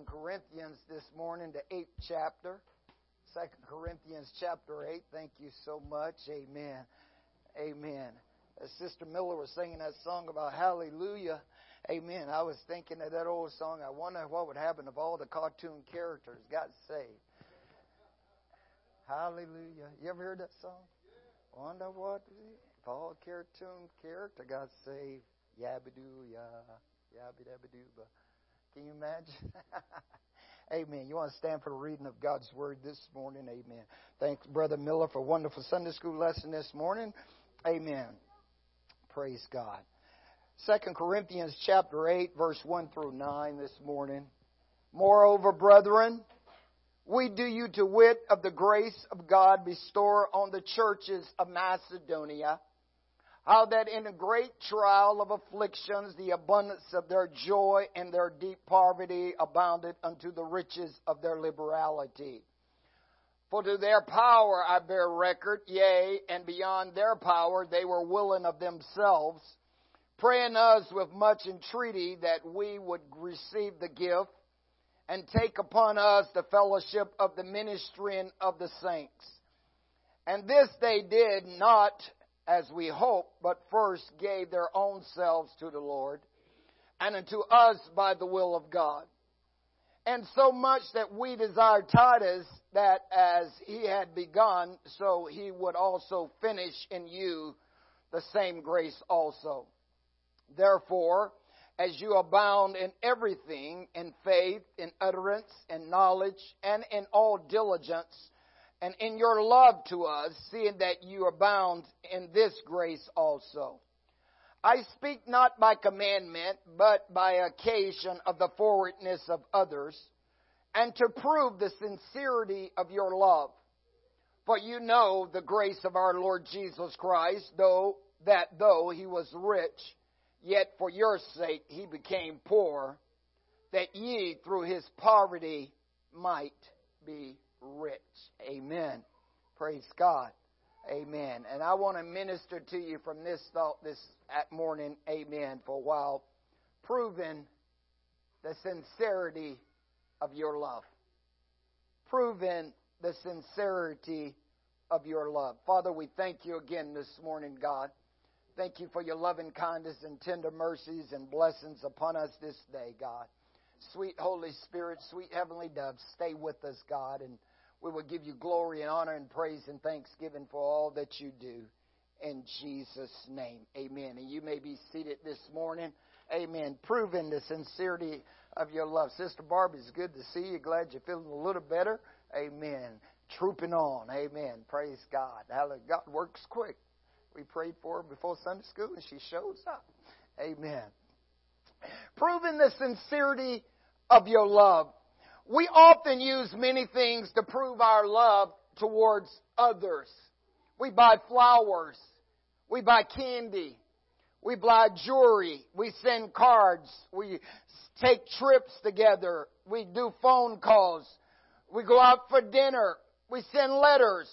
Second Corinthians this morning, the eighth chapter. Second Corinthians chapter eight. Thank you so much. Amen. Amen. As Sister Miller was singing that song about Hallelujah, Amen. I was thinking of that old song. I wonder what would happen if all the cartoon characters got saved. Hallelujah. You ever heard that song? Wonder what if all cartoon character got saved. Yabadoo ya, yabba Can you imagine? Amen. You want to stand for the reading of God's Word this morning? Amen. Thanks, Brother Miller, for a wonderful Sunday school lesson this morning. Amen. Praise God. Second Corinthians chapter 8, verse 1 through 9 this morning. Moreover, brethren, we do you to wit of the grace of God bestow on the churches of Macedonia, how that in a great trial of afflictions the abundance of their joy and their deep poverty abounded unto the riches of their liberality. For to their power I bear record, yea, and beyond their power they were willing of themselves, praying us with much entreaty that we would receive the gift and take upon us the fellowship of the ministering of the saints. And this they did not as we hope, but first gave their own selves to the Lord and unto us by the will of God. And so much that we desire Titus that as he had begun, so he would also finish in you the same grace also. Therefore, as you abound in everything, in faith, in utterance, in knowledge, and in all diligence, and in your love to us, seeing that you abound in this grace also. I speak not by commandment, but by occasion of the forwardness of others, and to prove the sincerity of your love. For you know the grace of our Lord Jesus Christ, though that though he was rich, Yet for your sake he became poor, that ye through his poverty might be rich. Amen. Praise God. Amen. And I want to minister to you from this thought this morning, amen, for a while, proving the sincerity of your love. Proving the sincerity of your love. Father, we thank you again this morning, God. Thank you for your loving kindness and tender mercies and blessings upon us this day, God. Sweet Holy Spirit, sweet heavenly dove, stay with us, God, and we will give you glory and honor and praise and thanksgiving for all that you do. In Jesus' name, amen. And you may be seated this morning. Amen. Proving the sincerity of your love. Sister Barbie, it's good to see you. Glad you're feeling a little better. Amen. Trooping on. Amen. Praise God. God works quick. We prayed for her before Sunday school, and she shows up. Amen. Proving the sincerity of your love. We often use many things to prove our love towards others. We buy flowers. We buy candy. We buy jewelry. We send cards. We take trips together. We do phone calls. We go out for dinner. We send letters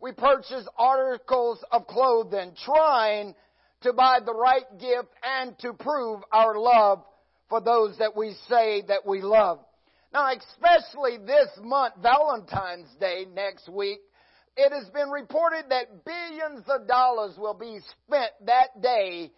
we purchase articles of clothing, trying to buy the right gift and to prove our love for those that we say that we love. Now, especially this month, Valentine's Day next week, it has been reported that billions of dollars will be spent that day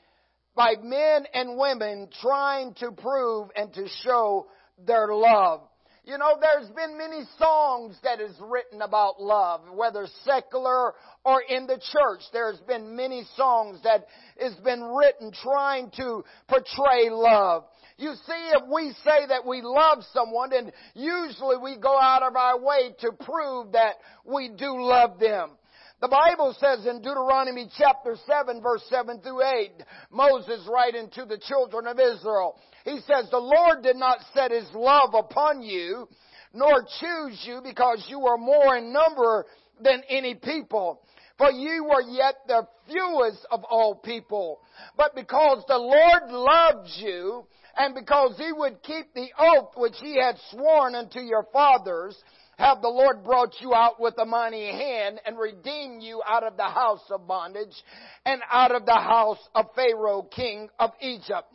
by men and women trying to prove and to show their love. You know, there's been many songs that is written about love, whether secular or in the church. There's been many songs that has been written trying to portray love. You see, if we say that we love someone, then usually we go out of our way to prove that we do love them. The Bible says in Deuteronomy chapter 7 verse 7 through 8, Moses writing to the children of Israel, he says, the Lord did not set his love upon you, nor choose you because you were more in number than any people. For you were yet the fewest of all people. But because the Lord loved you, and because he would keep the oath which he had sworn unto your fathers, have the Lord brought you out with a mighty hand and redeemed you out of the house of bondage and out of the house of Pharaoh, king of Egypt.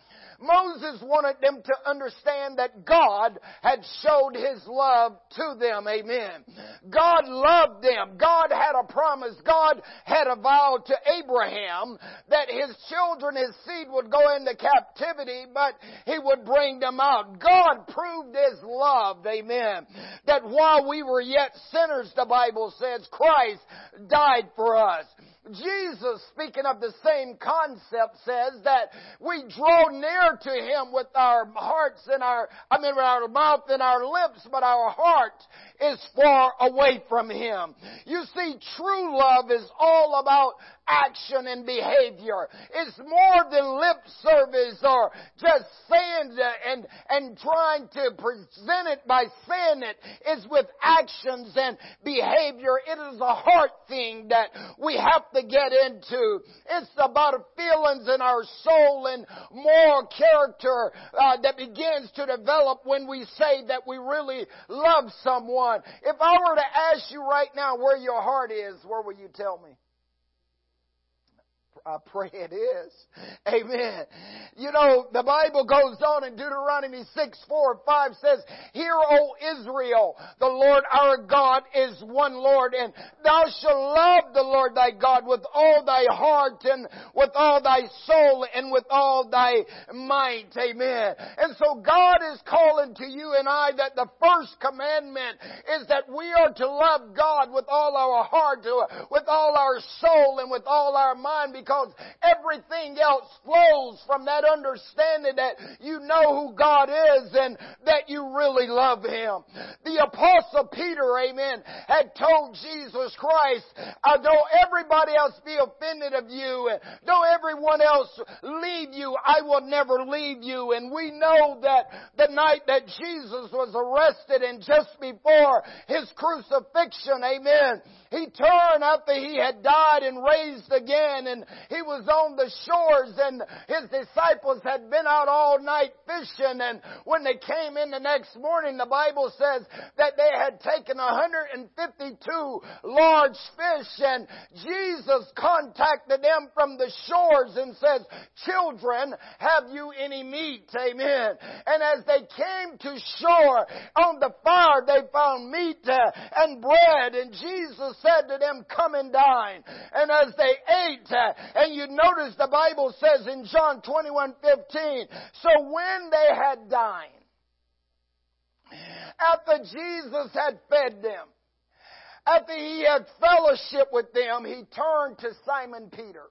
Moses wanted them to understand that God had showed His love to them. Amen. God loved them. God had a promise. God had a vow to Abraham that his children, his seed would go into captivity, but he would bring them out. God proved his love. Amen. That while we were yet sinners, the Bible says, Christ died for us. Jesus, speaking of the same concept, says that we draw near to Him with our hearts and our, I mean, with our mouth and our lips, but our heart is far away from Him. You see, true love is all about action and behavior. It's more than lip service or just saying and, and trying to present it by saying it. It's with actions and behavior. It is a heart thing that we have to get into. It's about feelings in our soul and moral character uh, that begins to develop when we say that we really love someone. If I were to ask you right now where your heart is, where will you tell me? I pray it is. Amen. You know, the Bible goes on in Deuteronomy 6, 4, 5 says, Hear, O Israel, the Lord our God is one Lord, and thou shalt love the Lord thy God with all thy heart and with all thy soul and with all thy might. Amen. And so God is calling to you and I that the first commandment is that we are to love God with all our heart, with all our soul, and with all our mind because because everything else flows from that understanding that you know who God is and that you really love Him. The apostle Peter, amen, had told Jesus Christ, uh, though everybody else be offended of you, and though everyone else leave you, I will never leave you. And we know that the night that Jesus was arrested and just before His crucifixion, amen, he turned after he had died and raised again and he was on the shores and his disciples had been out all night fishing and when they came in the next morning the Bible says that they had taken 152 large fish and Jesus contacted them from the shores and says, children, have you any meat? Amen. And as they came to shore on the fire they found meat uh, and bread and Jesus said to them, come and dine. And as they ate, uh, and you notice the Bible says in John 21, 15, so when they had dined, after Jesus had fed them, after he had fellowship with them, he turned to Simon Peter.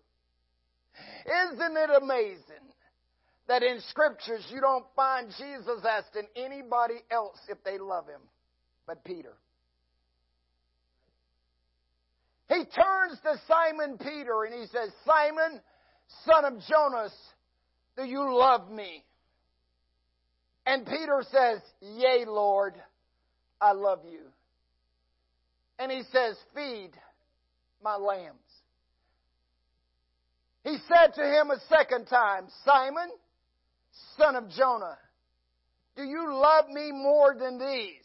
Isn't it amazing that in scriptures you don't find Jesus asking anybody else if they love him but Peter? He turns to Simon Peter and he says, Simon, son of Jonas, do you love me? And Peter says, Yea, Lord, I love you. And he says, Feed my lambs. He said to him a second time, Simon, son of Jonah, do you love me more than these?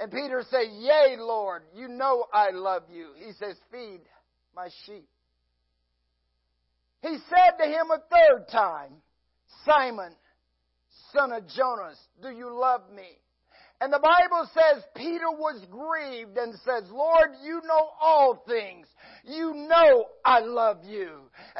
And Peter said, Yea, Lord, you know I love you. He says, Feed my sheep. He said to him a third time, Simon, son of Jonas, do you love me? And the Bible says Peter was grieved and says, Lord, you know all things. You know I love you.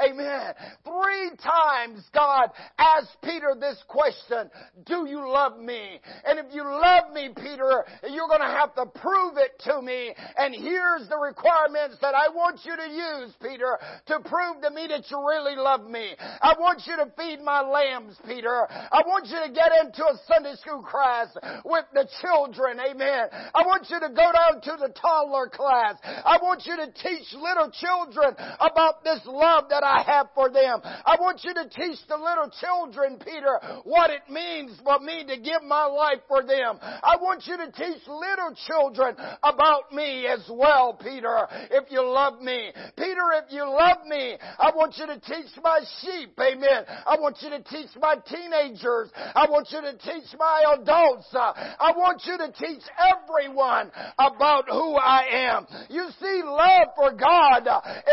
Amen. Three times God asked Peter this question, do you love me? And if you love me, Peter, you're going to have to prove it to me. And here's the requirements that I want you to use, Peter, to prove to me that you really love me. I want you to feed my lambs, Peter. I want you to get into a Sunday school class with the children. Amen. I want you to go down to the toddler class. I want you to teach little children about this love that I have for them. I want you to teach the little children, Peter, what it means for me to give my life for them. I want you to teach little children about me as well, Peter, if you love me. Peter, if you love me, I want you to teach my sheep. Amen. I want you to teach my teenagers. I want you to teach my adults. I want you to teach everyone about who I am. You see, love for God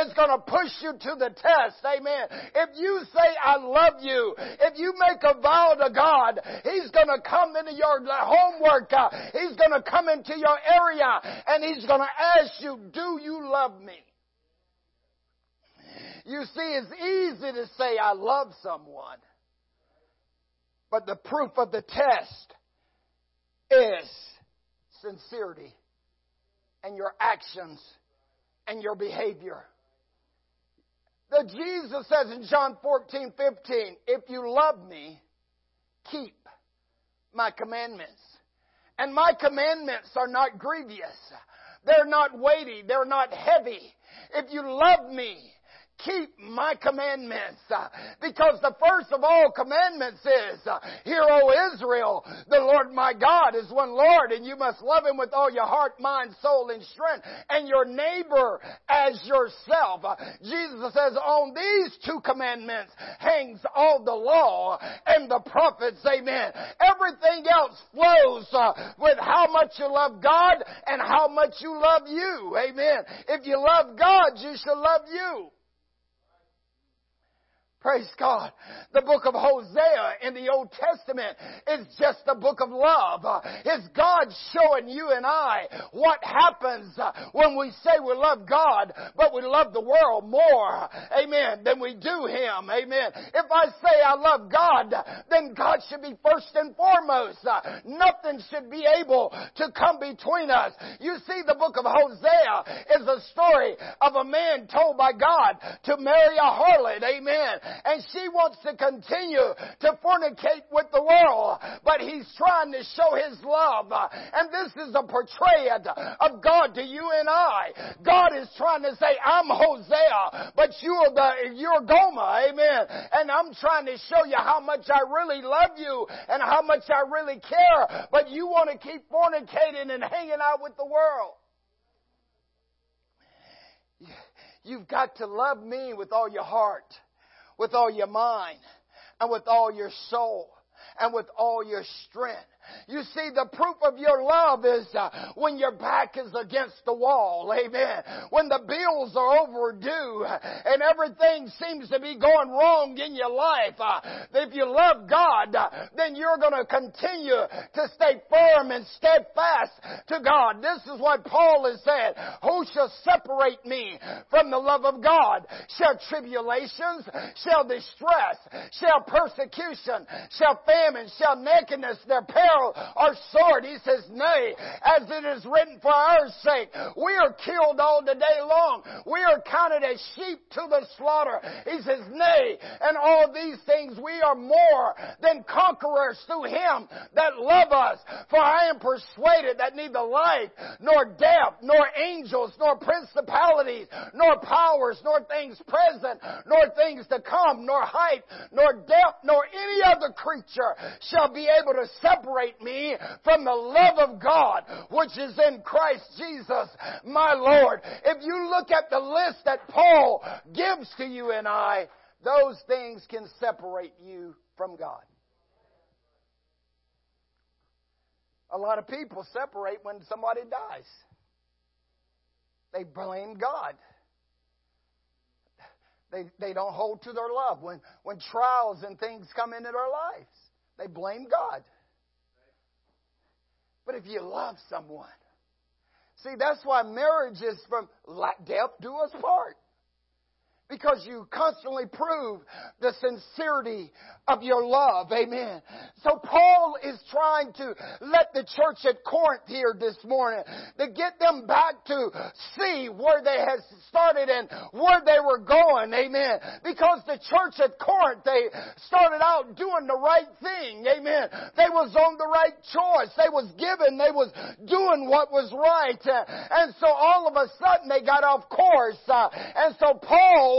is going to push you to the test. Amen. If you say, I love you, if you make a vow to God, He's going to come into your homework. He's going to come into your area and He's going to ask you, do you love me? You see, it's easy to say, I love someone. But the proof of the test is sincerity and your actions and your behavior. The Jesus says in John 14, 15, if you love me, keep my commandments. And my commandments are not grievous. They're not weighty. They're not heavy. If you love me, keep my commandments. Uh, because the first of all commandments is, uh, Hear, O Israel, the Lord my God is one Lord, and you must love him with all your heart, mind, soul, and strength, and your neighbor as yourself. Uh, Jesus says, on these two commandments hangs all the law and the prophets. Amen. Everything else flows with how much you love God and how much you love you. Amen. If you love God, you shall love you. Praise God. The book of Hosea in the Old Testament is just the book of love. Is God showing you and I what happens uh, when we say we love God, but we love the world more, amen, than we do Him, amen. If I say I love God, then God should be first and foremost. Uh, nothing should be able to come between us. You see, the book of Hosea is a story of a man told by God to marry a harlot, amen and she wants to continue to fornicate with the world, but he's trying to show his love. And this is a portrayal of God to you and I. God is trying to say, I'm Hosea, but you're the, you're Gomer, amen. And I'm trying to show you how much I really love you and how much I really care, but you want to keep fornicating and hanging out with the world. You've got to love me with all your heart with all your mind and with all your soul and with all your strength. You see, the proof of your love is uh, when your back is against the wall. Amen. When the bills are overdue and everything seems to be going wrong in your life. Uh, if you love God, uh, then you're going to continue to stay firm and steadfast to God. This is what Paul has said. Who shall separate me from the love of God? Shall tribulations, shall distress, shall persecution, shall famine, shall nakedness, their peril, arrow or sword. He says, Nay, as it is written for our sake, we are killed all the day long. We are counted as sheep to the slaughter. He says, Nay, and all these things we are more than conquerors through him that love us. For I am persuaded that neither life, nor death, nor angels, nor principalities, nor powers, nor things present, nor things to come, nor height, nor depth, nor any other creature shall be able to separate separate me from the love of God which is in Christ Jesus, my Lord. If you look at the list that Paul gives to you and I, those things can separate you from God. A lot of people separate when somebody dies. They blame God. They, they don't hold to their love. When, when trials and things come into their lives, they blame God. But if you love someone, see, that's why marriage is from death do us part because you constantly prove the sincerity of your love. Amen. So Paul is trying to let the church at Corinth here this morning to get them back to see where they had started and where they were going. Amen. Because the church at Corinth, they started out doing the right thing. Amen. They was on the right choice. They was given. They was doing what was right. And so all of a sudden they got off course. Uh, and so Paul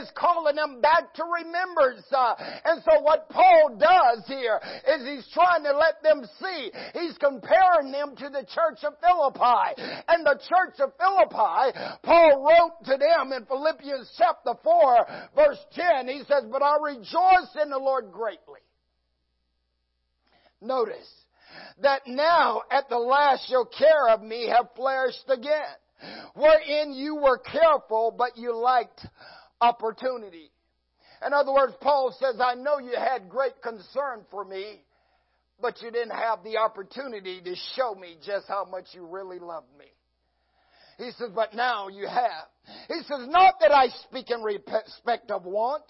is calling them back to remembrance. Uh, and so what Paul does here is he's trying to let them see. He's comparing them to the church of Philippi. And the church of Philippi, Paul wrote to them in Philippians chapter 4 verse 10, he says, But I rejoice in the Lord greatly. Notice, that now at the last your care of me have flourished again, wherein you were careful, but you liked opportunity. In other words, Paul says, I know you had great concern for me, but you didn't have the opportunity to show me just how much you really loved me. He says, but now you have. He says, not that I speak in respect of want,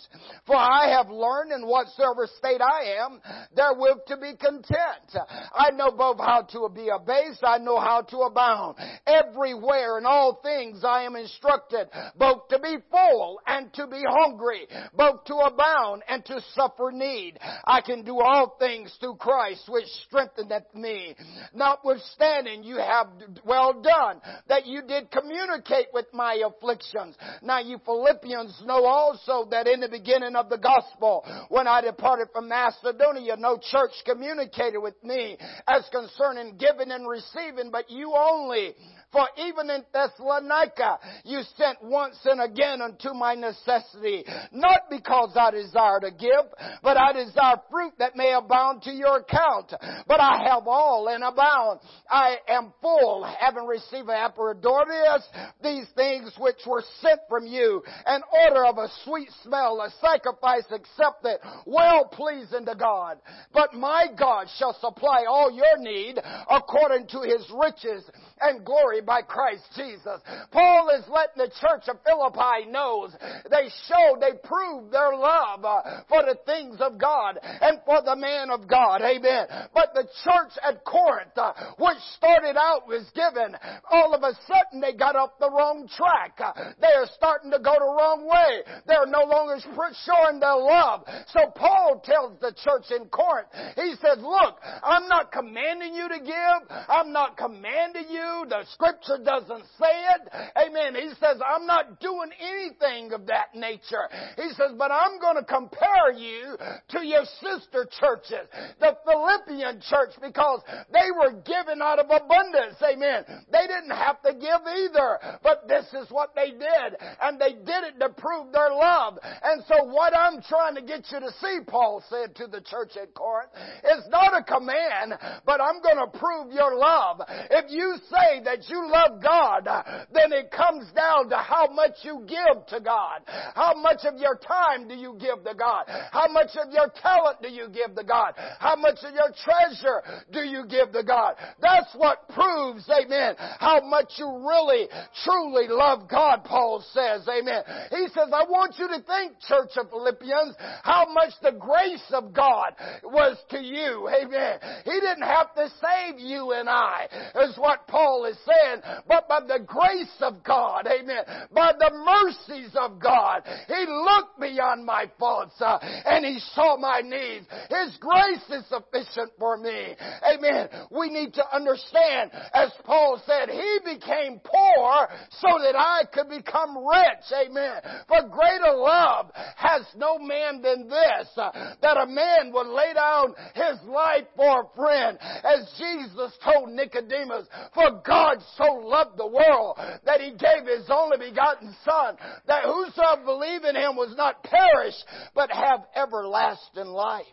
for I have learned in whatsoever state I am, therewith to be content. I know both how to be abased, I know how to abound. Everywhere in all things I am instructed, both to be full and to be hungry, both to abound and to suffer need. I can do all things through Christ, which strengtheneth me. Notwithstanding, you have well done that you did communicate with my affliction afflictions. Now you Philippians know also that in the beginning of the gospel, when I departed from Macedonia, no church communicated with me as concerning giving and receiving, but you only for even in Thessalonica you sent once and again unto my necessity, not because I desire to give, but I desire fruit that may abound to your account. But I have all and abound. I am full, having received Epaphroditus, these things which were sent from you, an order of a sweet smell, a sacrifice accepted, well pleasing to God. But my God shall supply all your need according to his riches and glory by Christ Jesus. Paul is letting the church of Philippi knows they showed, they proved their love uh, for the things of God and for the man of God. Amen. But the church at Corinth, uh, which started out was given, all of a sudden they got off the wrong track. They are starting to go the wrong way. They're no longer showing their love. So Paul tells the church in Corinth, he says, look, I'm not commanding you to give. I'm not commanding you. The scripture doesn't say it. Amen. He says, I'm not doing anything of that nature. He says, but I'm going to compare you to your sister churches, the Philippian church, because they were given out of abundance. Amen. They didn't have to give either, but this is what they did. And they did it to prove their love. And so what I'm trying to get you to see, Paul said to the church at Corinth, is not a command, but I'm going to prove your love. If you say that you love God, then it comes down to how much you give to God. How much of your time do you give to God? How much of your talent do you give to God? How much of your treasure do you give to God? That's what proves, amen, how much you really, truly love God, Paul says, amen. He says, I want you to think, Church of Philippians, how much the grace of God was to you, amen. He didn't have to save you and I, is what Paul is saying, but by the grace of God, amen, by the mercies of God, He looked beyond my faults uh, and He saw my needs. His grace is sufficient for me. Amen. We need to understand, as Paul said, He became poor so that I could become rich. Amen. For greater love has no man than this, uh, that a man would lay down his life for a friend. As Jesus told Nicodemus, for God so loved the world that he gave his only begotten Son, that whosoever believe in him was not perish, but have everlasting life.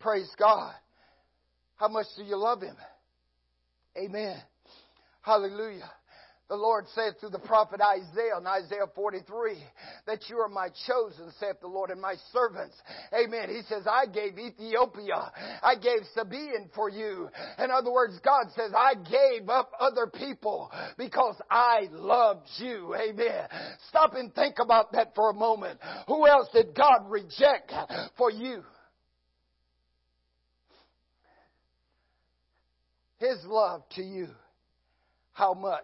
Praise God. How much do you love him? Amen. Hallelujah. The Lord said through the prophet Isaiah in Isaiah 43 that you are my chosen, saith the Lord, and my servants. Amen. He says, I gave Ethiopia. I gave Sabaean for you. In other words, God says, I gave up other people because I loved you. Amen. Stop and think about that for a moment. Who else did God reject for you? His love to you. How much?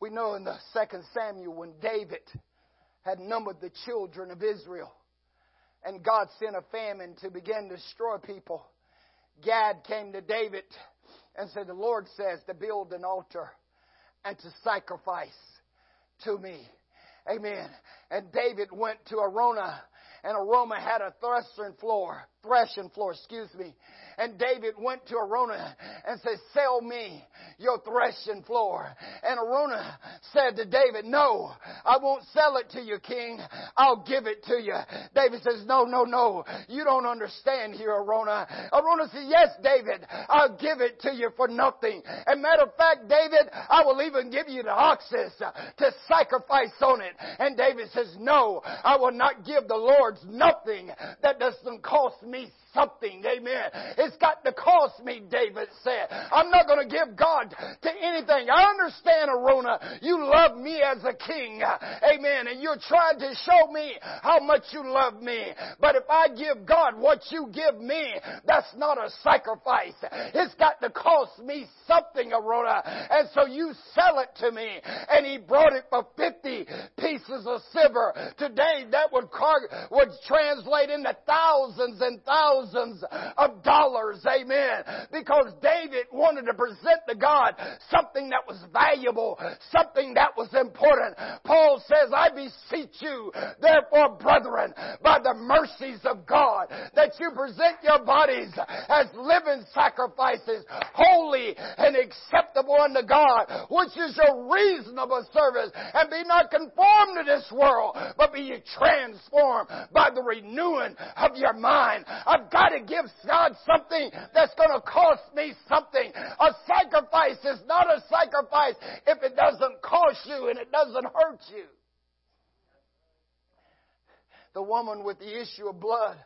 We know in the second Samuel when David had numbered the children of Israel and God sent a famine to begin to destroy people. Gad came to David and said, The Lord says to build an altar and to sacrifice to me. Amen. And David went to Araunah, and Araunah had a threshing floor threshing floor, excuse me. And David went to Araunah and said, sell me your threshing floor. And Araunah said to David, no, I won't sell it to you, king. I'll give it to you. David says, no, no, no. You don't understand here, Arona. Araunah says, yes, David, I'll give it to you for nothing. And matter of fact, David, I will even give you the oxes to sacrifice on it. And David says, no, I will not give the Lord's nothing that doesn't cost me me something. Amen. It's got to cost me, David said. I'm not going to give God to anything. I understand, Araunah, you love me as a king. Amen. And you're trying to show me how much you love me. But if I give God what you give me, that's not a sacrifice. It's got to cost me something, Araunah. And so you sell it to me. And he brought it for 50 pieces of silver. Today that would, car- would translate into thousands and thousands thousands of dollars. Amen. Because David wanted to present to God something that was valuable, something that was important. Paul says, I beseech you, therefore, brethren, by the mercies of God, that you present your bodies as living sacrifices, holy and acceptable unto God, which is your reasonable service. And be not conformed to this world, but be you transformed by the renewing of your mind. I've got to give God something that's going to cost me something. A sacrifice is not a sacrifice if it doesn't cost you and it doesn't hurt you. The woman with the issue of blood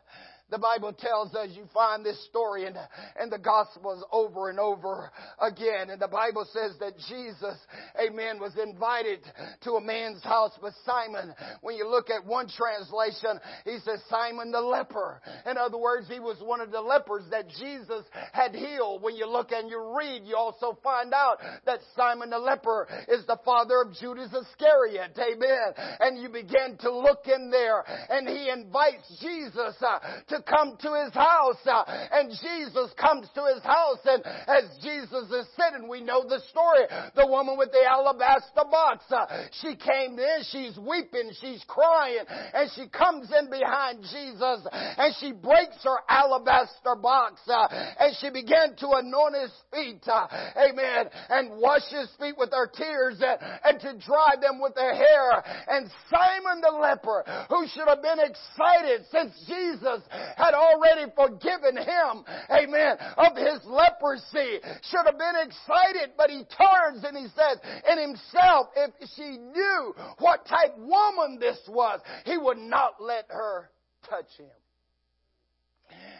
the Bible tells us you find this story in, in the Gospels over and over again. And the Bible says that Jesus, amen, was invited to a man's house with Simon. When you look at one translation, he says Simon the leper. In other words, he was one of the lepers that Jesus had healed. When you look and you read, you also find out that Simon the leper is the father of Judas Iscariot. Amen. And you begin to look in there and he invites Jesus uh, to come to his house. Uh, and Jesus comes to his house and as Jesus is sitting, we know the story. The woman with the alabaster box, uh, she came in, she's weeping, she's crying, and she comes in behind Jesus and she breaks her alabaster box uh, and she began to anoint his feet, amen, and wash his feet with her tears and, and to dry them with her hair. And Simon the leper, who should have been excited since Jesus had already forgiven him, amen, of his leprosy. Should have been excited, but he turns and he says in himself, if she knew what type woman this was, he would not let her touch him.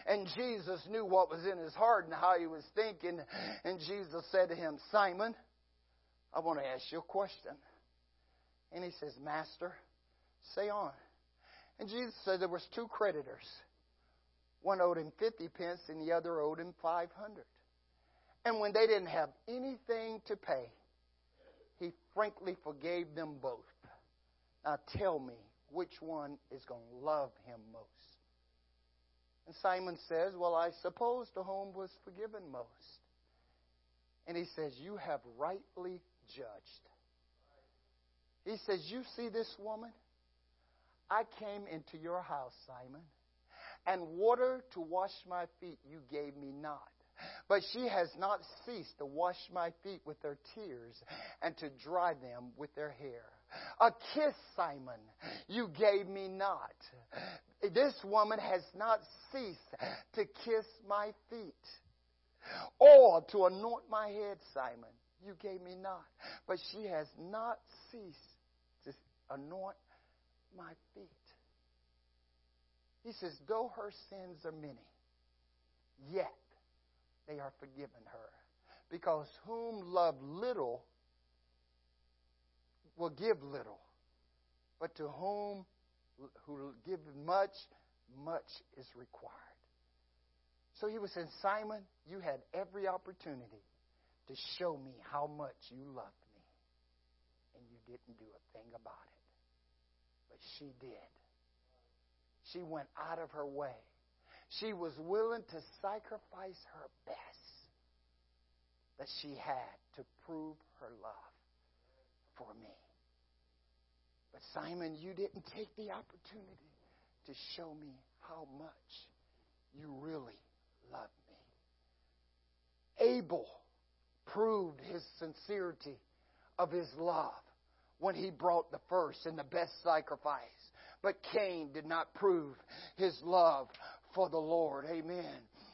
And Jesus knew what was in his heart and how he was thinking. And Jesus said to him, Simon, I want to ask you a question. And he says, Master, say on. And Jesus said there was two creditors. One owed him 50 pence and the other owed him 500. And when they didn't have anything to pay, he frankly forgave them both. Now tell me, which one is going to love him most? And Simon says, Well, I suppose the home was forgiven most. And he says, You have rightly judged. He says, You see this woman? I came into your house, Simon and water to wash my feet you gave me not. But she has not ceased to wash my feet with her tears and to dry them with her hair. A kiss, Simon, you gave me not. This woman has not ceased to kiss my feet or to anoint my head, Simon. You gave me not. But she has not ceased to anoint my feet. He says, though her sins are many, yet they are forgiven her. Because whom love little will give little. But to whom who give much, much is required. So he was saying, Simon, you had every opportunity to show me how much you loved me. And you didn't do a thing about it. But she did. She went out of her way. She was willing to sacrifice her best that she had to prove her love for me. But Simon, you didn't take the opportunity to show me how much you really love me. Abel proved his sincerity of his love when he brought the first and the best sacrifice. But Cain did not prove his love for the Lord. Amen.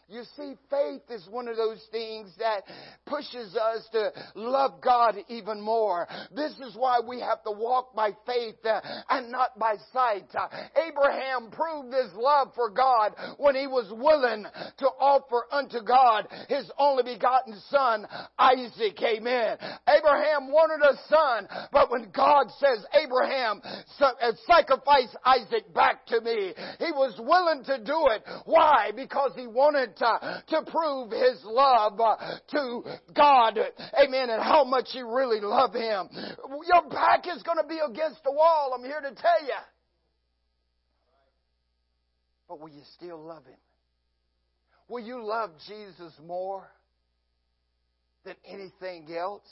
You see, faith is one of those things that pushes us to love God even more. This is why we have to walk by faith uh, and not by sight. Uh, Abraham proved his love for God when he was willing to offer unto God his only begotten son, Isaac. Amen. Abraham wanted a son, but when God says, Abraham, uh, sacrifice Isaac back to me, he was willing to do it. Why? Because he wanted to prove his love uh, to God. Amen. And how much you really love him. Your back is going to be against the wall. I'm here to tell you. But will you still love him? Will you love Jesus more than anything else?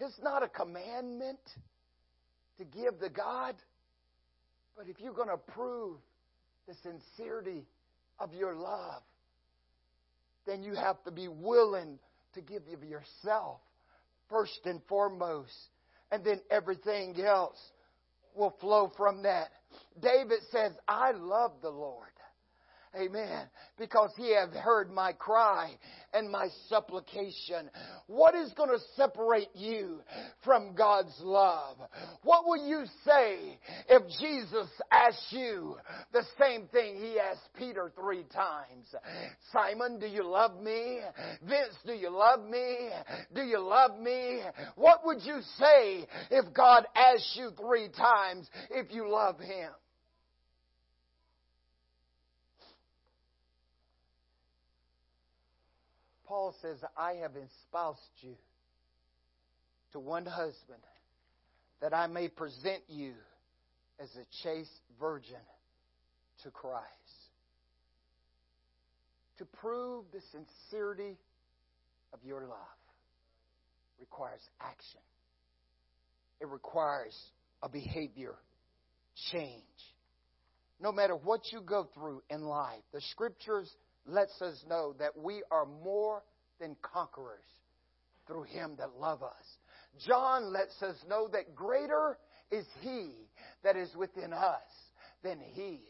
It's not a commandment to give to God. But if you're going to prove the sincerity of your love, then you have to be willing to give of yourself first and foremost. And then everything else will flow from that. David says, I love the Lord. Amen. Because he hath heard my cry and my supplication. What is going to separate you from God's love? What will you say if Jesus asks you the same thing he asked Peter three times? Simon, do you love me? Vince, do you love me? Do you love me? What would you say if God asks you three times if you love him? Paul says, I have espoused you to one husband that I may present you as a chaste virgin to Christ. To prove the sincerity of your love requires action. It requires a behavior change. No matter what you go through in life, the scriptures lets us know that we are more than conquerors through him that love us. John lets us know that greater is he that is within us than he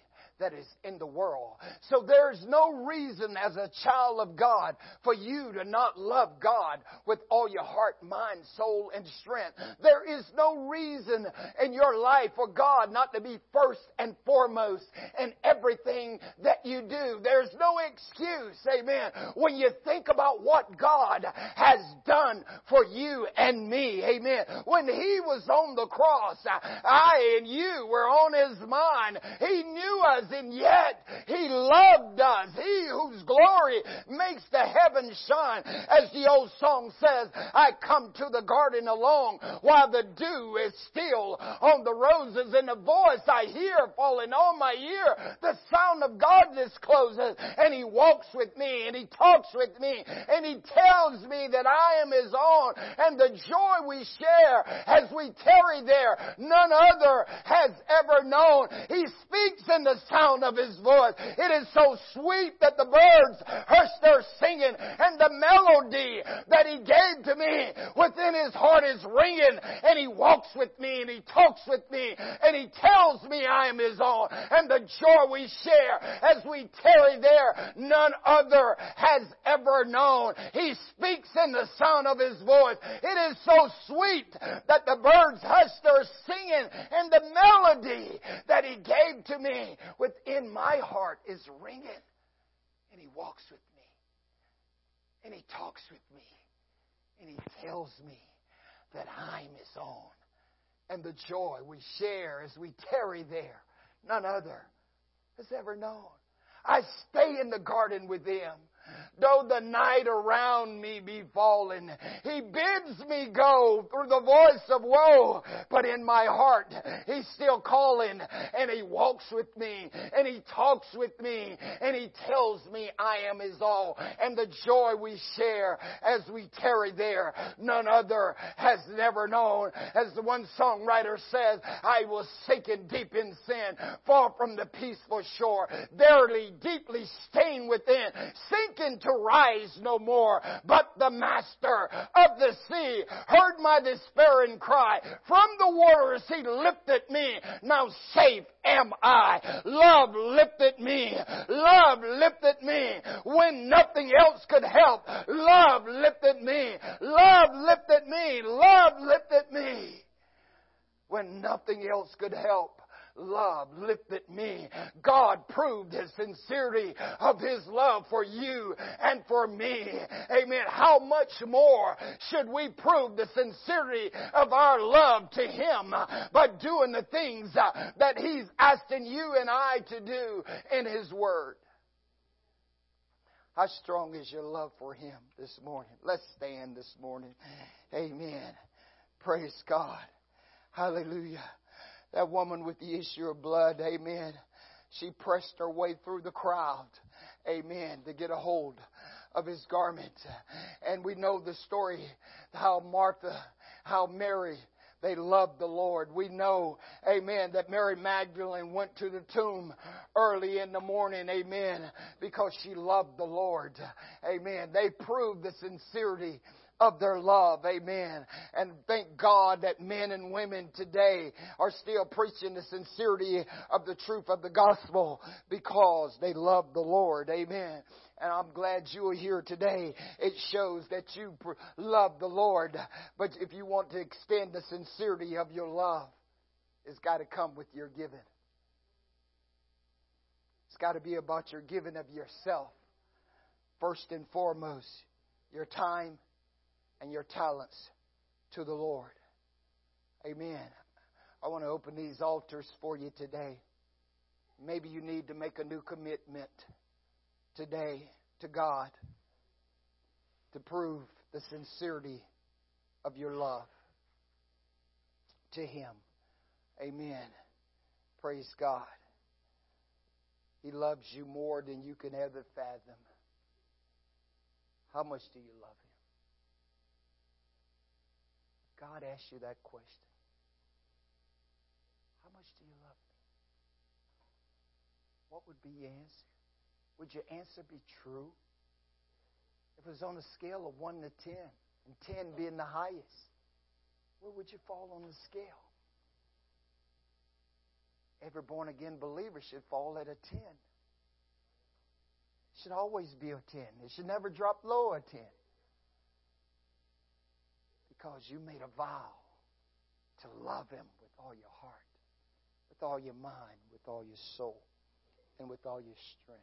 that is in the world. So there's no reason as a child of God for you to not love God with all your heart, mind, soul, and strength. There is no reason in your life for God not to be first and foremost in everything that you do. There's no excuse, amen, when you think about what God has done for you and me, amen. When He was on the cross, I and you were on His mind. He knew us and yet He loved us. He whose glory makes the heavens shine. As the old song says, I come to the garden alone while the dew is still on the roses and the voice I hear falling on my ear. The sound of God discloses and He walks with me and He talks with me and He tells me that I am His own and the joy we share as we tarry there, none other has ever known. He speaks in the sound of his voice. It is so sweet that the birds hush their singing and the melody that he gave to me within his heart is ringing and he walks with me and he talks with me and he tells me I am his own and the joy we share as we tarry there none other has ever known. He speaks in the sound of his voice. It is so sweet that the birds hush their singing and the melody that he gave to me within my heart is ringing. And He walks with me. And He talks with me. And He tells me that I'm His own. And the joy we share as we tarry there, none other has ever known. I stay in the garden with Him though the night around me be fallen. He bids me go through the voice of woe, but in my heart He's still calling and He walks with me and He talks with me and He tells me I am His all and the joy we share as we tarry there, none other has never known. As the one songwriter says, I was sinking deep in sin, far from the peaceful shore, verily deeply stained within, sinking to rise no more. But the master of the sea heard my despairing cry. From the waters he lifted me. Now safe am I. Love lifted me. Love lifted me. When nothing else could help, love lifted me. Love lifted me. Love lifted me. When nothing else could help, love lifted me. God proved His sincerity of His love for you and for me. Amen. How much more should we prove the sincerity of our love to Him by doing the things uh, that He's asking you and I to do in His Word? How strong is your love for Him this morning? Let's stand this morning. Amen. Praise God. Hallelujah that woman with the issue of blood, amen, she pressed her way through the crowd, amen, to get a hold of his garment. And we know the story how Martha, how Mary, they loved the Lord. We know, amen, that Mary Magdalene went to the tomb early in the morning, amen, because she loved the Lord. Amen. They proved the sincerity of their love. Amen. And thank God that men and women today are still preaching the sincerity of the truth of the gospel because they love the Lord. Amen. And I'm glad you are here today. It shows that you love the Lord. But if you want to extend the sincerity of your love, it's got to come with your giving. It's got to be about your giving of yourself. First and foremost, your time, and your talents to the Lord. Amen. I want to open these altars for you today. Maybe you need to make a new commitment today to God to prove the sincerity of your love to Him. Amen. Praise God. He loves you more than you can ever fathom. How much do you love Him? God asks you that question How much do you love me? What would be your answer? Would your answer be true? If it was on a scale of 1 to 10, and 10 being the highest, where would you fall on the scale? Every born again believer should fall at a 10. It should always be a 10. It should never drop low a 10 because you made a vow to love Him with all your heart, with all your mind, with all your soul, and with all your strength.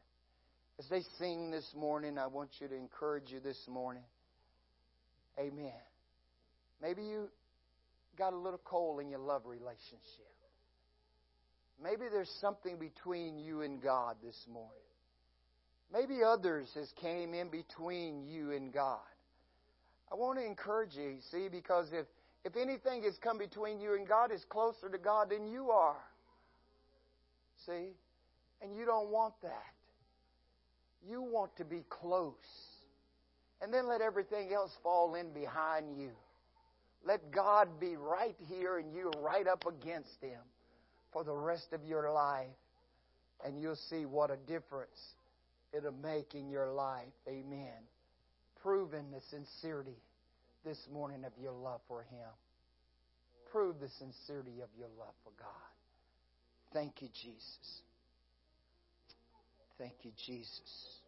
As they sing this morning, I want you to encourage you this morning. Amen. Maybe you got a little cold in your love relationship. Maybe there's something between you and God this morning. Maybe others has came in between you and God. I want to encourage you, see, because if, if anything has come between you and God, is closer to God than you are. See? And you don't want that. You want to be close. And then let everything else fall in behind you. Let God be right here and you right up against Him for the rest of your life. And you'll see what a difference it'll make in your life. Amen proven the sincerity this morning of your love for Him. Prove the sincerity of your love for God. Thank you, Jesus. Thank you, Jesus.